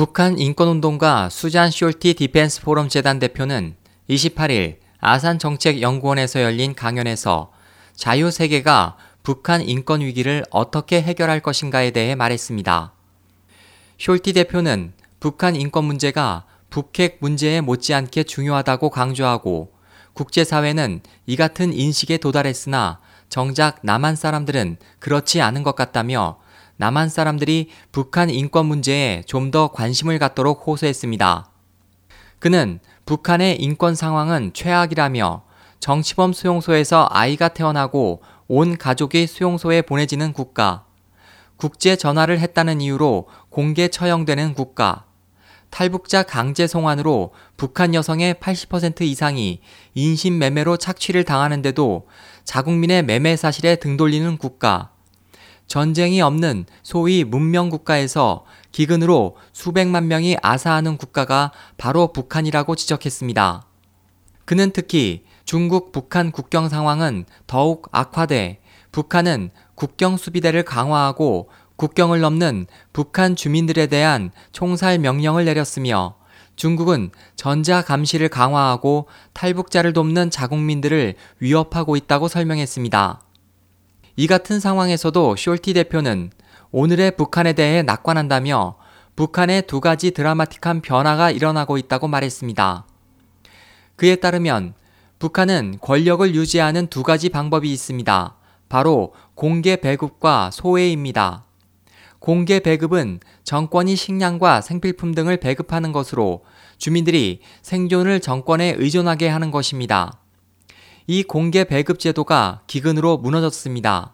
북한 인권운동가 수잔 숄티 디펜스 포럼 재단 대표는 28일 아산정책연구원에서 열린 강연에서 자유세계가 북한 인권 위기를 어떻게 해결할 것인가에 대해 말했습니다. 숄티 대표는 북한 인권 문제가 북핵 문제에 못지않게 중요하다고 강조하고 국제사회는 이 같은 인식에 도달했으나 정작 남한 사람들은 그렇지 않은 것 같다며 남한 사람들이 북한 인권 문제에 좀 더 관심을 갖도록 호소했습니다. 그는 북한의 인권 상황은 최악이라며 정치범 수용소에서 아이가 태어나고 온 가족이 수용소에 보내지는 국가, 국제 전화를 했다는 이유로 공개 처형되는 국가, 탈북자 강제 송환으로 북한 여성의 80% 이상이 인신매매로 착취를 당하는데도 자국민의 매매 사실에 등 돌리는 국가, 전쟁이 없는 소위 문명 국가에서 기근으로 수백만 명이 아사하는 국가가 바로 북한이라고 지적했습니다. 그는 특히 중국 북한 국경 상황은 더욱 악화돼 북한은 국경 수비대를 강화하고 국경을 넘는 북한 주민들에 대한 총살 명령을 내렸으며 중국은 전자 감시를 강화하고 탈북자를 돕는 자국민들을 위협하고 있다고 설명했습니다. 이 같은 상황에서도 숄티 대표는 오늘의 북한에 대해 낙관한다며 북한의 두 가지 드라마틱한 변화가 일어나고 있다고 말했습니다. 그에 따르면 북한은 권력을 유지하는 두 가지 방법이 있습니다. 바로 공개 배급과 소외입니다. 공개 배급은 정권이 식량과 생필품 등을 배급하는 것으로 주민들이 생존을 정권에 의존하게 하는 것입니다. 이 공개 배급 제도가 기근으로 무너졌습니다.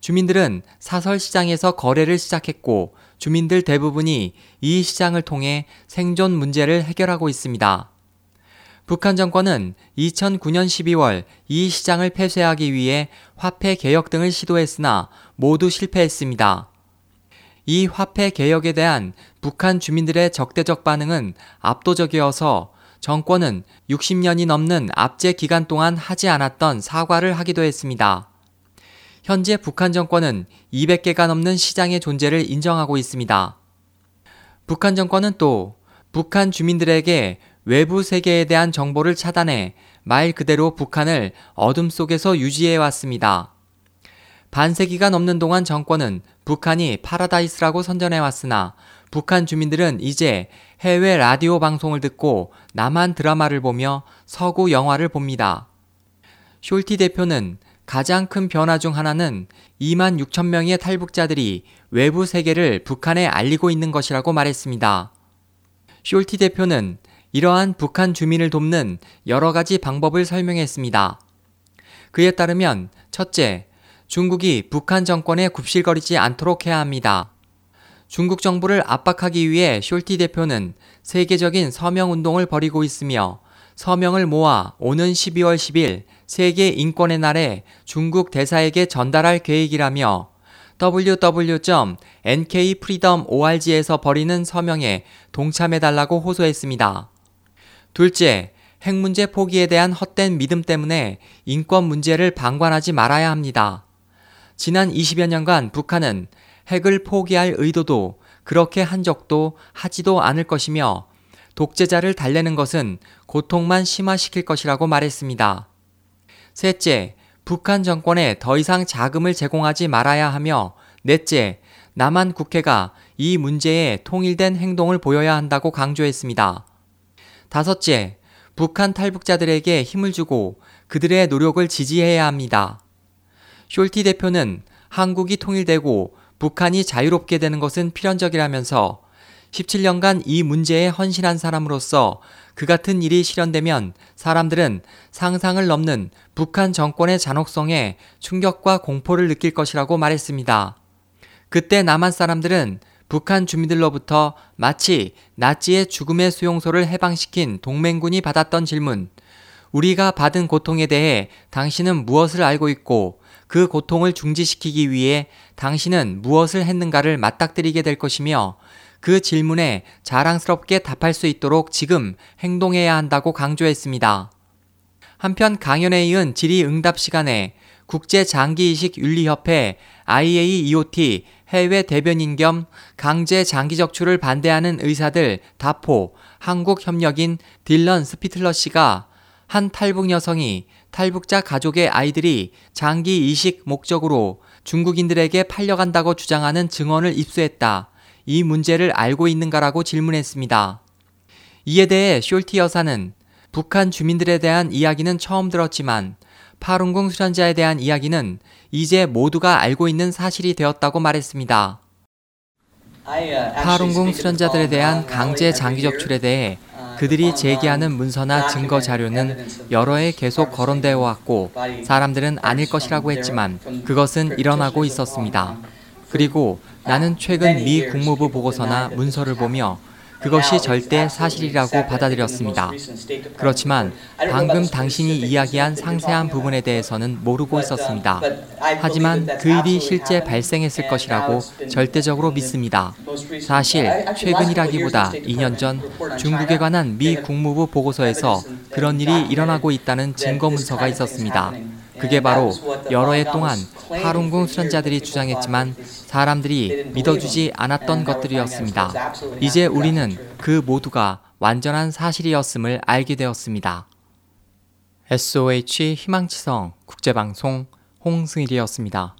주민들은 사설 시장에서 거래를 시작했고 주민들 대부분이 이 시장을 통해 생존 문제를 해결하고 있습니다. 북한 정권은 2009년 12월 이 시장을 폐쇄하기 위해 화폐 개혁 등을 시도했으나 모두 실패했습니다. 이 화폐 개혁에 대한 북한 주민들의 적대적 반응은 압도적이어서 정권은 60년이 넘는 압제 기간 동안 하지 않았던 사과를 하기도 했습니다. 현재 북한 정권은 200개가 넘는 시장의 존재를 인정하고 있습니다. 북한 정권은 또 북한 주민들에게 외부 세계에 대한 정보를 차단해 말 그대로 북한을 어둠 속에서 유지해 왔습니다. 반세기가 넘는 동안 정권은 북한이 파라다이스라고 선전해 왔으나 북한 주민들은 이제 해외 라디오 방송을 듣고 남한 드라마를 보며 서구 영화를 봅니다. 숄티 대표는 가장 큰 변화 중 하나는 2만 6천 명의 탈북자들이 외부 세계를 북한에 알리고 있는 것이라고 말했습니다. 숄티 대표는 이러한 북한 주민을 돕는 여러 가지 방법을 설명했습니다. 그에 따르면 첫째, 중국이 북한 정권에 굽실거리지 않도록 해야 합니다. 중국 정부를 압박하기 위해 숄티 대표는 세계적인 서명 운동을 벌이고 있으며 서명을 모아 오는 12월 10일 세계 인권의 날에 중국 대사에게 전달할 계획이라며 www.nkfreedomorg에서 벌이는 서명에 동참해달라고 호소했습니다. 둘째, 핵 문제 포기에 대한 헛된 믿음 때문에 인권 문제를 방관하지 말아야 합니다. 지난 20여 년간 북한은 핵을 포기할 의도도 그렇게 한 적도 하지도 않을 것이며 독재자를 달래는 것은 고통만 심화시킬 것이라고 말했습니다. 셋째, 북한 정권에 더 이상 자금을 제공하지 말아야 하며 넷째, 남한 국회가 이 문제에 통일된 행동을 보여야 한다고 강조했습니다. 다섯째, 북한 탈북자들에게 힘을 주고 그들의 노력을 지지해야 합니다. 숄티 대표는 한국이 통일되고 북한이 자유롭게 되는 것은 필연적이라면서 17년간 이 문제에 헌신한 사람으로서 그 같은 일이 실현되면 사람들은 상상을 넘는 북한 정권의 잔혹성에 충격과 공포를 느낄 것이라고 말했습니다. 그때 남한 사람들은 북한 주민들로부터 마치 나치의 죽음의 수용소를 해방시킨 동맹군이 받았던 질문, 우리가 받은 고통에 대해 당신은 무엇을 알고 있고 그 고통을 중지시키기 위해 당신은 무엇을 했는가를 맞닥뜨리게 될 것이며 그 질문에 자랑스럽게 답할 수 있도록 지금 행동해야 한다고 강조했습니다. 한편 강연에 이은 질의 응답 시간에 국제장기이식윤리협회 IAEOT 해외 대변인 겸 강제 장기 적출을 반대하는 의사들 다포 한국 협력인 딜런 스피틀러 씨가 한 탈북 여성이 탈북자 가족의 아이들이 장기 이식 목적으로 중국인들에게 팔려간다고 주장하는 증언을 입수했다. 이 문제를 알고 있는가라고 질문했습니다. 이에 대해 숄티 여사는 북한 주민들에 대한 이야기는 처음 들었지만 파룬궁 수련자에 대한 이야기는 이제 모두가 알고 있는 사실이 되었다고 말했습니다. 파룬궁 수련자들에 대한 강제 장기 적출에 대해 그들이 제기하는 문서나 증거 자료는 여러 해 계속 거론되어 왔고 사람들은 아닐 것이라고 했지만 그것은 일어나고 있었습니다. 그리고 나는 최근 미 국무부 보고서나 문서를 보며 그것이 절대 사실이라고 받아들였습니다. 그렇지만 방금 당신이 이야기한 상세한 부분에 대해서는 모르고 있었습니다. 하지만 그 일이 실제 발생했을 것이라고 절대적으로 믿습니다. 사실 최근이라기보다 2년 전 중국에 관한 미 국무부 보고서에서 그런 일이 일어나고 있다는 증거 문서가 있었습니다. 그게 바로 여러 해 동안 파룬궁 수련자들이 주장했지만 사람들이 믿어주지 않았던 것들이었습니다. 이제 우리는 그 모두가 완전한 사실이었음을 알게 되었습니다. SOH 희망지성 국제방송 홍승일이었습니다.